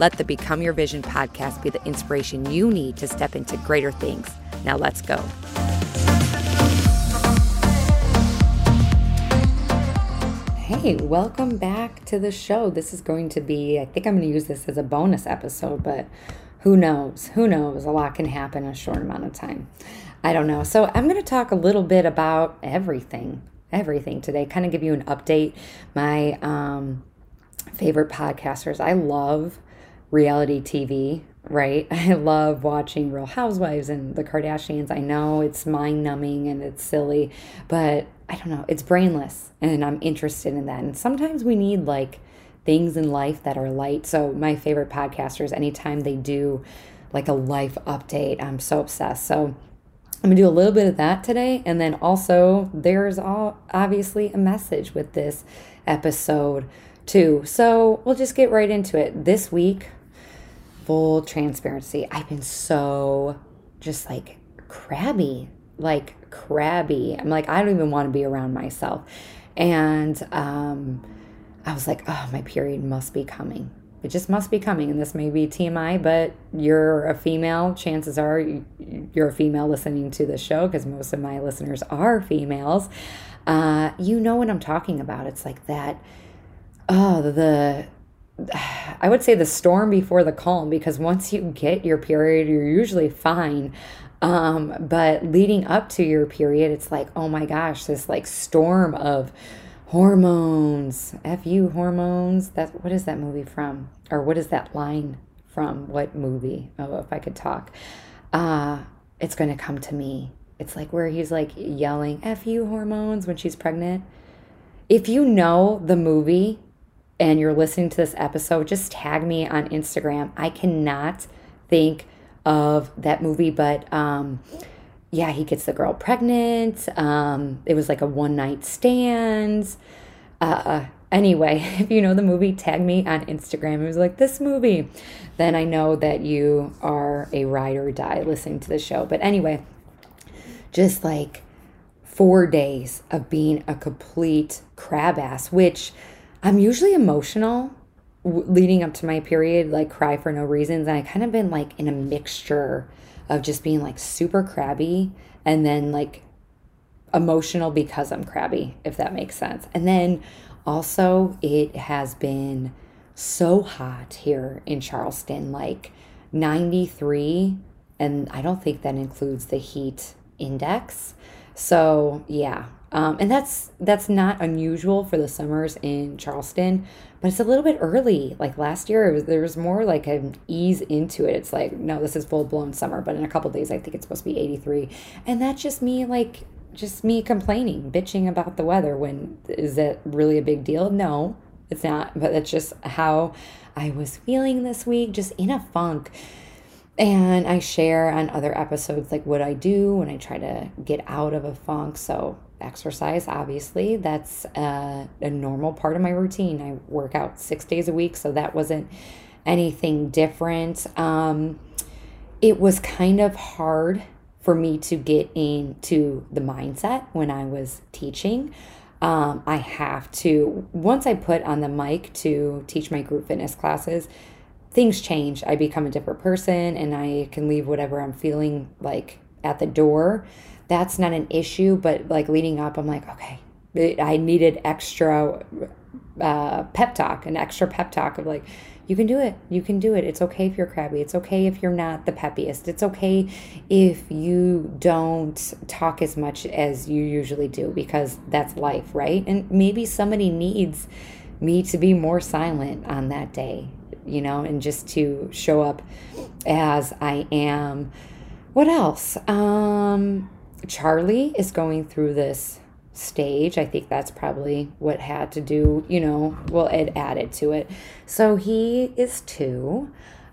Let the Become Your Vision podcast be the inspiration you need to step into greater things. Now, let's go. Hey, welcome back to the show. This is going to be, I think I'm going to use this as a bonus episode, but who knows? Who knows? A lot can happen in a short amount of time. I don't know. So, I'm going to talk a little bit about everything, everything today, kind of give you an update. My um, favorite podcasters. I love reality TV, right? I love watching Real Housewives and the Kardashians. I know it's mind numbing and it's silly, but I don't know, it's brainless and I'm interested in that. And sometimes we need like things in life that are light. So, my favorite podcasters, anytime they do like a life update, I'm so obsessed. So, I'm gonna do a little bit of that today, and then also there's all obviously a message with this episode too. So we'll just get right into it. This week full transparency, I've been so just like crabby, like crabby. I'm like, I don't even want to be around myself. And um, I was like, oh, my period must be coming. It just must be coming. And this may be TMI, but you're a female. Chances are you're a female listening to the show because most of my listeners are females. Uh, you know what I'm talking about. It's like that. Oh, the I would say the storm before the calm because once you get your period, you're usually fine. Um, but leading up to your period, it's like, oh my gosh, this like storm of hormones, fu hormones. That what is that movie from, or what is that line from? What movie? Oh, if I could talk, uh, it's going to come to me. It's like where he's like yelling fu hormones when she's pregnant. If you know the movie, and you're listening to this episode, just tag me on Instagram. I cannot think of that movie, but um, yeah, he gets the girl pregnant. Um, it was like a one night stand. Uh, anyway, if you know the movie, tag me on Instagram. It was like this movie. Then I know that you are a ride or die listening to the show. But anyway, just like four days of being a complete crab ass, which I'm usually emotional leading up to my period, like cry for no reasons. And I kind of been like in a mixture of just being like super crabby and then like emotional because I'm crabby, if that makes sense. And then also, it has been so hot here in Charleston, like 93. And I don't think that includes the heat index. So, yeah, um, and that's that's not unusual for the summers in Charleston, but it's a little bit early. Like last year, was, there was more like an ease into it. It's like no, this is full blown summer, but in a couple days, I think it's supposed to be eighty three, and that's just me like just me complaining, bitching about the weather. When is that really a big deal? No, it's not. But that's just how I was feeling this week, just in a funk. And I share on other episodes like what I do when I try to get out of a funk. So exercise, obviously. That's uh, a normal part of my routine. I work out six days a week, so that wasn't anything different. Um, it was kind of hard for me to get into the mindset when I was teaching. Um, I have to, once I put on the mic to teach my group fitness classes, things change. I become a different person and I can leave whatever I'm feeling like at the door that's not an issue. But like leading up, I'm like, okay, I needed extra uh, pep talk, an extra pep talk of like, you can do it. You can do it. It's okay if you're crabby. It's okay if you're not the peppiest. It's okay if you don't talk as much as you usually do because that's life, right? And maybe somebody needs me to be more silent on that day, you know, and just to show up as I am. What else? Um, Charlie is going through this stage. I think that's probably what had to do, you know, well, it added to it. So he is two.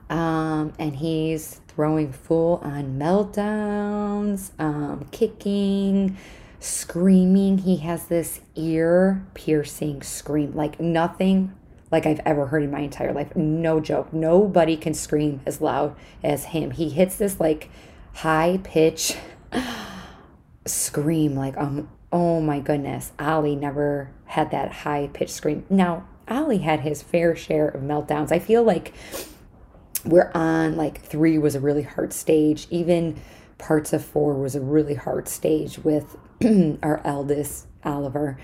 Um, and he's throwing full on meltdowns, um, kicking, screaming. He has this ear piercing scream, like nothing like I've ever heard in my entire life. No joke. Nobody can scream as loud as him. He hits this like high pitch scream, like, um, oh my goodness. Ali never had that high pitched scream. Now, Ali had his fair share of meltdowns. I feel like we're on like three was a really hard stage. Even parts of four was a really hard stage with our eldest, Oliver.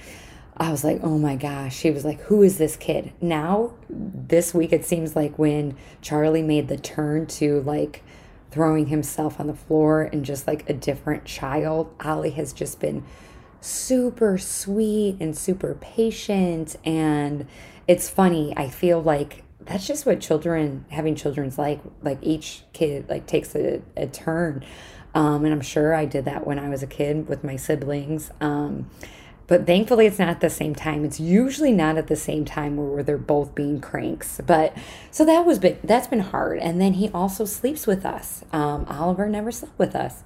I was like, oh my gosh. She was like, who is this kid? Now, this week, it seems like when Charlie made the turn to like throwing himself on the floor and just like a different child, Ali has just been super sweet and super patient. And it's funny. I feel like that's just what children, having children's like, like each kid like takes a, a turn. Um, and I'm sure I did that when I was a kid with my siblings. Um, but thankfully, it's not at the same time. It's usually not at the same time where they're both being cranks. But so that was been that's been hard. And then he also sleeps with us. Um, Oliver never slept with us,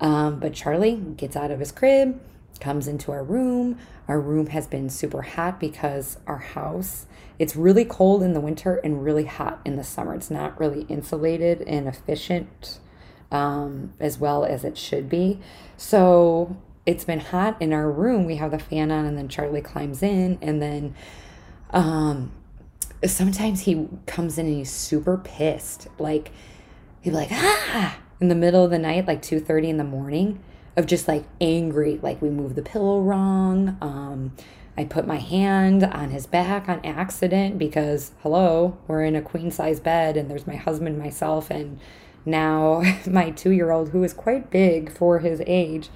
um, but Charlie gets out of his crib, comes into our room. Our room has been super hot because our house it's really cold in the winter and really hot in the summer. It's not really insulated and efficient um, as well as it should be. So it's been hot in our room. We have the fan on, and then Charlie climbs in, and then um, sometimes he comes in and he's super pissed. Like he'd be like ah in the middle of the night, like two thirty in the morning, of just like angry. Like we moved the pillow wrong. Um, I put my hand on his back on accident because hello, we're in a queen size bed, and there's my husband, myself, and now my two year old who is quite big for his age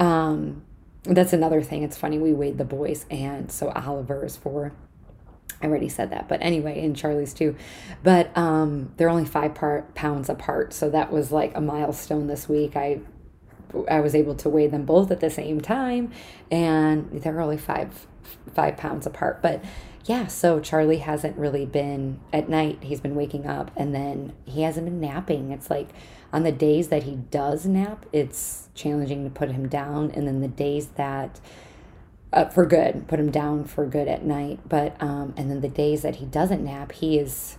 um, that's another thing. It's funny. We weighed the boys, and so Oliver is four. I already said that, but anyway, and Charlie's two. But um, they're only five part, pounds apart, so that was like a milestone this week. I I was able to weigh them both at the same time, and they're only five five pounds apart. But yeah, so Charlie hasn't really been at night. He's been waking up, and then he hasn't been napping. It's like on the days that he does nap, it's challenging to put him down. And then the days that, uh, for good, put him down for good at night. But, um, and then the days that he doesn't nap, he is,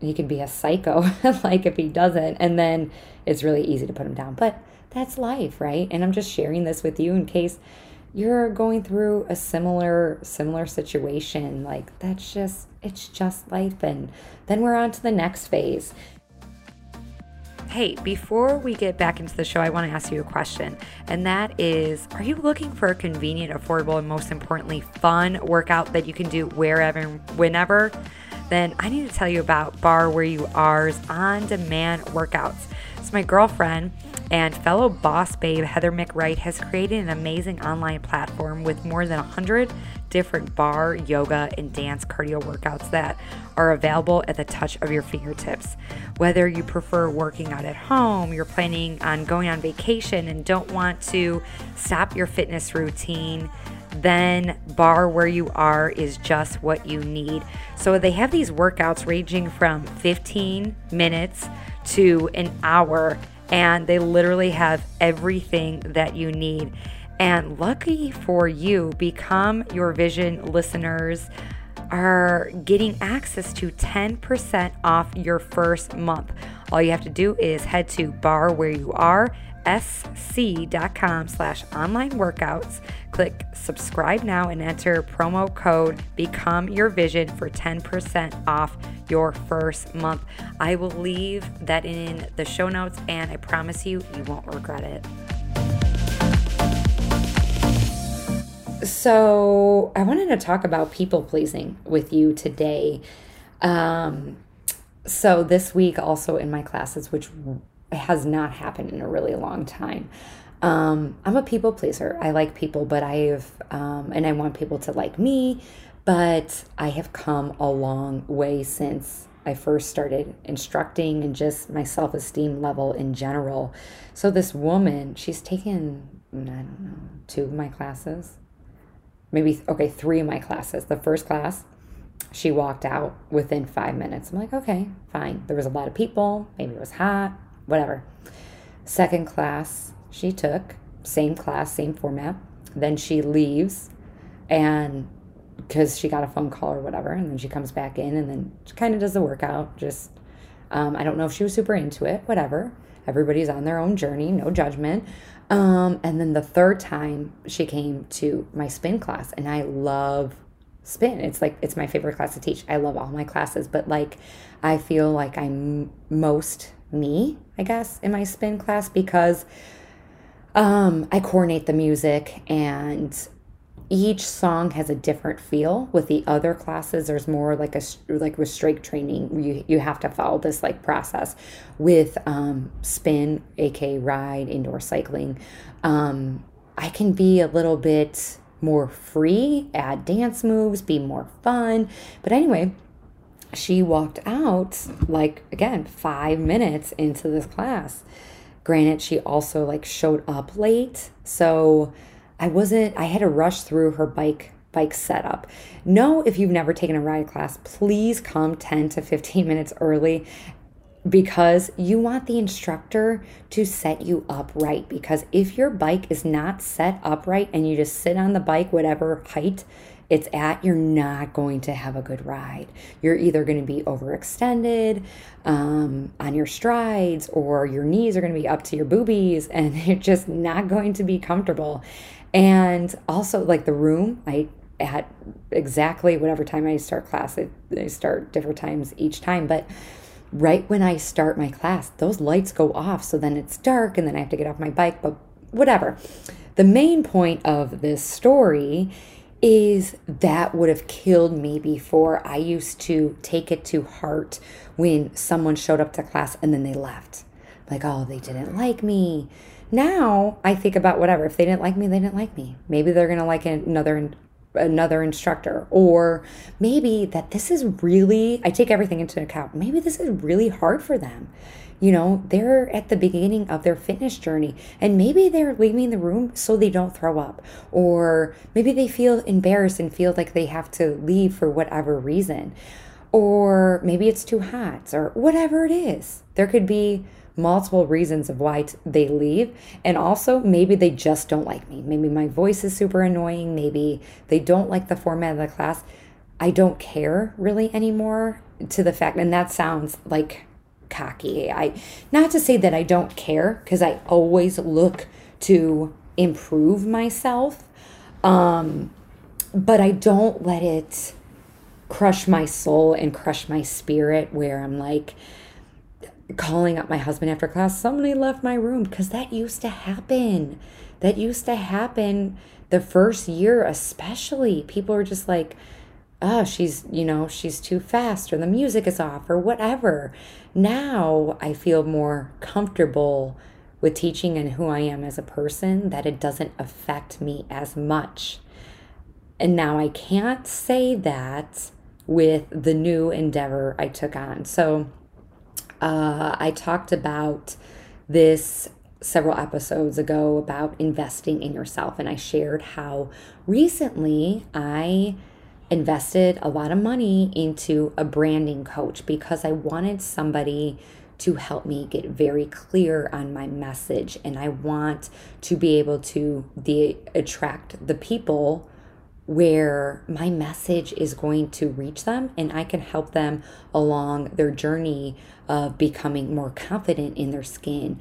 he can be a psycho, like if he doesn't. And then it's really easy to put him down. But that's life, right? And I'm just sharing this with you in case you're going through a similar similar situation like that's just it's just life and then we're on to the next phase Hey, before we get back into the show, I want to ask you a question. And that is Are you looking for a convenient, affordable, and most importantly, fun workout that you can do wherever and whenever? Then I need to tell you about Barre Where You Are's on demand workouts. My girlfriend and fellow boss babe Heather McWright has created an amazing online platform with more than 100 different barre, yoga, and dance cardio workouts that are available at the touch of your fingertips. Whether you prefer working out at home, you're planning on going on vacation and don't want to stop your fitness routine, then Barre Where You Are is just what you need. So they have these workouts ranging from 15 minutes to an hour and they literally have everything that you need. And lucky for you, Become Your Vision listeners are getting access to 10% off your first month. All you have to do is head to barre where you are sc.com slash online workouts. Click subscribe now and enter promo code Become Your Vision for 10% off your first month. I will leave that in the show notes and I promise you, you won't regret it. So, I wanted to talk about people pleasing with you today. Um, so, this week, also in my classes, which has not happened in a really long time. Um, I'm a people pleaser. I like people, but I have, um, and I want people to like me, but I have come a long way since I first started instructing and just my self esteem level in general. So, this woman, she's taken, I don't know, two of my classes, maybe, okay, three of my classes. The first class, she walked out within five minutes. I'm like, okay, fine. There was a lot of people. Maybe it was hot, whatever. Second class, she took, same class, same format. Then she leaves and because she got a phone call or whatever. And then she comes back in and then kind of does the workout. Just, um, I don't know if she was super into it, whatever. Everybody's on their own journey, no judgment. Um, and then the third time she came to my spin class, and I love spin. It's like it's my favorite class to teach. I love all my classes, but like I feel like I'm most me, I guess, in my spin class because um I coordinate the music and each song has a different feel with the other classes there's more like a like with strength training you you have to follow this like process with um spin aka ride indoor cycling um i can be a little bit more free, add dance moves, be more fun. But anyway, she walked out like again 5 minutes into this class. Granted, she also like showed up late. So I wasn't I had to rush through her bike bike setup. No, if you've never taken a ride class, please come 10 to 15 minutes early because you want the instructor to set you up right. Because if your bike is not set up right and you just sit on the bike, whatever height it's at, you're not going to have a good ride. You're either going to be overextended um, on your strides, or your knees are going to be up to your boobies, and you're just not going to be comfortable. And also, like the room, I at exactly whatever time I start class, I, I start different times each time, but right when I start my class, those lights go off. So then it's dark and then I have to get off my bike, but whatever. The main point of this story is that would have killed me before. I used to take it to heart when someone showed up to class and then they left. Like, oh, they didn't like me. Now I think about whatever. If they didn't like me, they didn't like me. Maybe they're to like another another instructor or maybe that this is really I take everything into account. Maybe this is really hard for them. You know, they're at the beginning of their fitness journey and maybe they're leaving the room so they don't throw up or maybe they feel embarrassed and feel like they have to leave for whatever reason. Or maybe it's too hot or whatever it is. There could be multiple reasons of why t- they leave. And also, maybe they just don't like me. Maybe my voice is super annoying. Maybe they don't like the format of the class. I don't care really anymore to the fact, and that sounds like cocky. I not to say that I don't care because I always look to improve myself. Um, but I don't let it crush my soul and crush my spirit where I'm like, calling up my husband after class, somebody left my room because that used to happen. That used to happen the first year, especially. People are just like, oh, she's, you know, she's too fast or the music is off or whatever. Now I feel more comfortable with teaching and who I am as a person that it doesn't affect me as much. And now I can't say that with the new endeavor I took on. So, uh, I talked about this several episodes ago about investing in yourself, and I shared how recently I invested a lot of money into a branding coach because I wanted somebody to help me get very clear on my message. And I want to be able to de- attract the people where my message is going to reach them and I can help them along their journey of becoming more confident in their skin,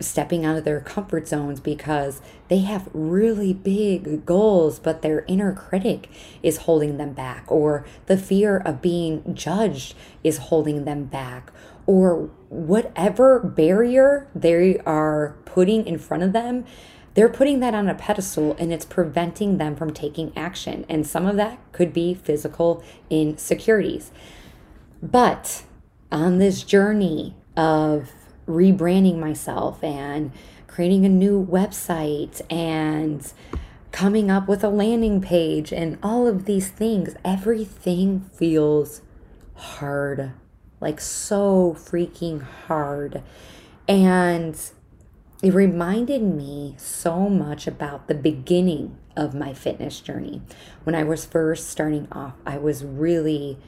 stepping out of their comfort zones because they have really big goals, but their inner critic is holding them back, or the fear of being judged is holding them back, or whatever barrier they are putting in front of them they're putting that on a pedestal and it's preventing them from taking action. And some of that could be physical insecurities. But on this journey of rebranding myself and creating a new website and coming up with a landing page and all of these things, everything feels hard, like so freaking hard. And it reminded me so much about the beginning of my fitness journey. When I was first starting off, I was really,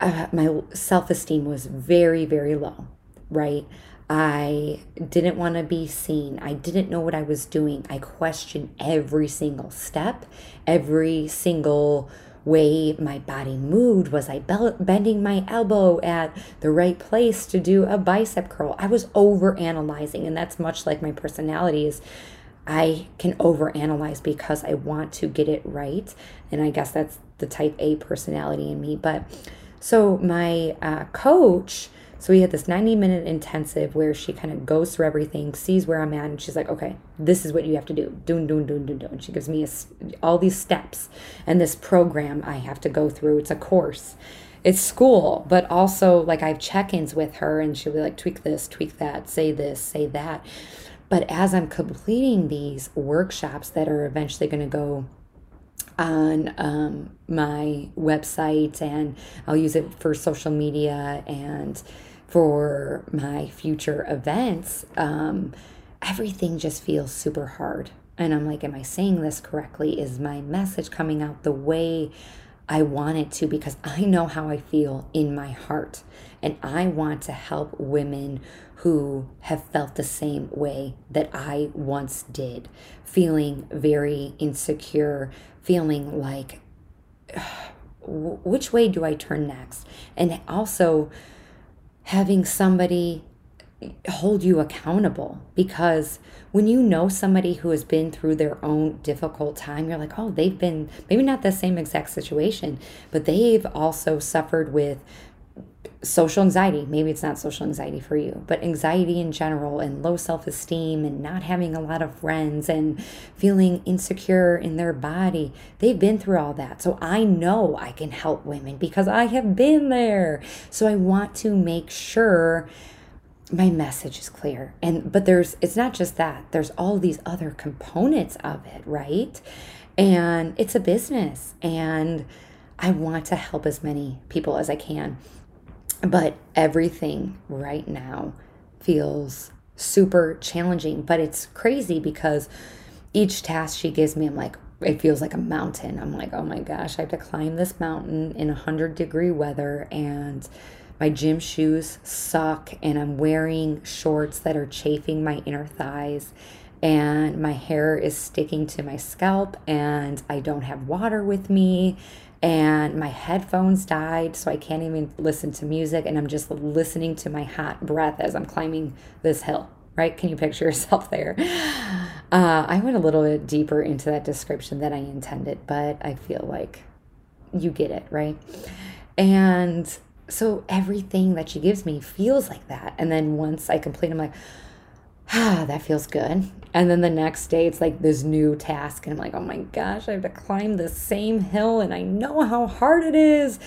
uh, my self esteem was very, very low, right? I didn't want to be seen. I didn't know what I was doing. I questioned every single step, every single way my body moved. Was I bending my elbow at the right place to do a bicep curl? I was over analyzing, and that's much like my personality is I can overanalyze because I want to get it right. And I guess that's the type A personality in me. But so my uh, coach, so we had this 90 minute intensive where she kind of goes through everything, sees where I'm at, and she's like, okay, this is what you have to do. Do, do, do, do, do. And she gives me a, all these steps and this program I have to go through. It's a course. It's school, but also like I have check ins with her, and she'll be like, tweak this, tweak that, say this, say that. But as I'm completing these workshops that are eventually going to go on um, my website and I'll use it for social media and for my future events, um, everything just feels super hard. And I'm like, am I saying this correctly? Is my message coming out the way I want it to? Because I know how I feel in my heart. And I want to help women who have felt the same way that I once did, feeling very insecure, feeling like, which way do I turn next? And also having somebody hold you accountable because when you know somebody who has been through their own difficult time you're like oh they've been maybe not the same exact situation but they've also suffered with social anxiety. Maybe it's not social anxiety for you, but anxiety in general and low self esteem and not having a lot of friends and feeling insecure in their body. They've been through all that. So I know I can help women because I have been there. So I want to make sure my message is clear. And but there's it's not just that. There's all these other components of it, right? And it's a business and I want to help as many people as I can. But everything right now feels super challenging. But it's crazy because each task she gives me, I'm like, it feels like a mountain. I'm like, oh my gosh, I have to climb this mountain in 100 degree weather and my gym shoes suck and I'm wearing shorts that are chafing my inner thighs and my hair is sticking to my scalp and I don't have water with me and my headphones died so i can't even listen to music and i'm just listening to my hot breath as i'm climbing this hill right? Can you picture yourself there? Uh, i went a little bit deeper into that description than i intended but i feel like you get it right? And so everything that she gives me feels like that. And then once i complete i'm like ah, that feels good. And then the next day, it's like this new task. And I'm like, oh my gosh, I have to climb the same hill and I know how hard it is.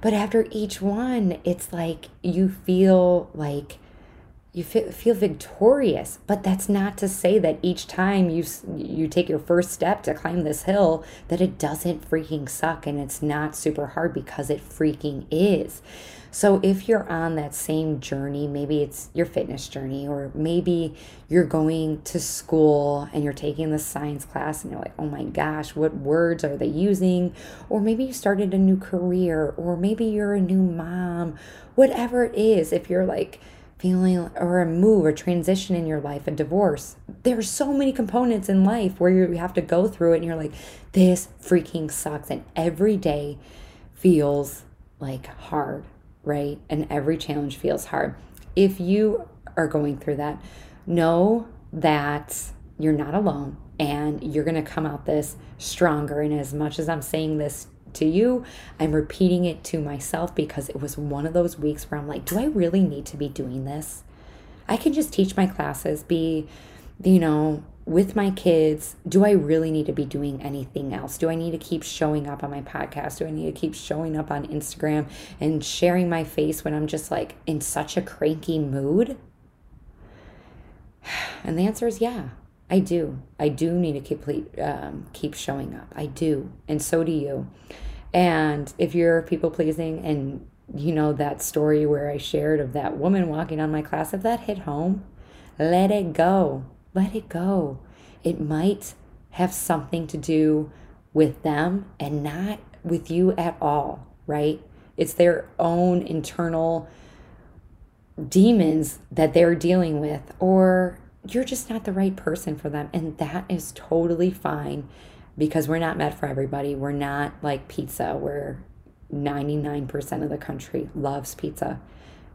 But after each one, it's like you feel like you feel victorious but that's not to say that each time you you take your first step to climb this hill that it doesn't freaking suck and it's not super hard because it freaking is so if you're on that same journey, maybe it's your fitness journey, or maybe you're going to school and you're taking the science class and you're like, oh my gosh, what words are they using? Or maybe you started a new career, or maybe you're a new mom, whatever it is, if you're like, feeling or a move or transition in your life, a divorce. There's so many components in life where you have to go through it and you're like, this freaking sucks. And every day feels like hard right? And every challenge feels hard. If you are going through that, know that you're not alone and you're going to come out this stronger. And as much as I'm saying this to you, I'm repeating it to myself because it was one of those weeks where I'm like, do I really need to be doing this? I can just teach my classes, be, you know, with my kids, do I really need to be doing anything else? Do I need to keep showing up on my podcast? Do I need to keep showing up on Instagram and sharing my face when I'm just like in such a cranky mood? And the answer is yeah, I do. I do need to keep um, keep showing up. I do, and so do you. And if you're people pleasing and you know that story where I shared of that woman walking on my class, if that hit home, let it go. Let it go. It might have something to do with them and not with you at all, right? It's their own internal demons that they're dealing with, or you're just not the right person for them. And that is totally fine because we're not meant for everybody. We're not like pizza, where 99% of the country loves pizza,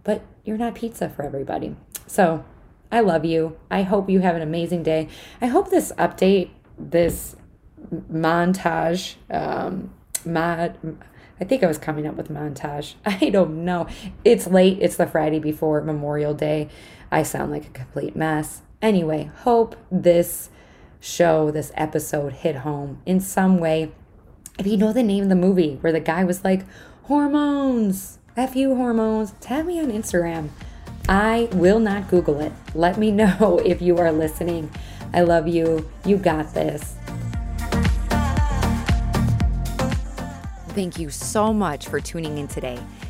but you're not pizza for everybody. So I love you. I hope you have an amazing day. I hope this update, this montage, um, mod, I think I was coming up with montage. I don't know. It's late. It's the Friday before Memorial Day. I sound like a complete mess. Anyway, hope this show, this episode hit home in some way. If you know the name of the movie where the guy was like, hormones, F you hormones, tag me on Instagram. I will not Google it. Let me know if you are listening. I love you. You got this. Thank you so much for tuning in today.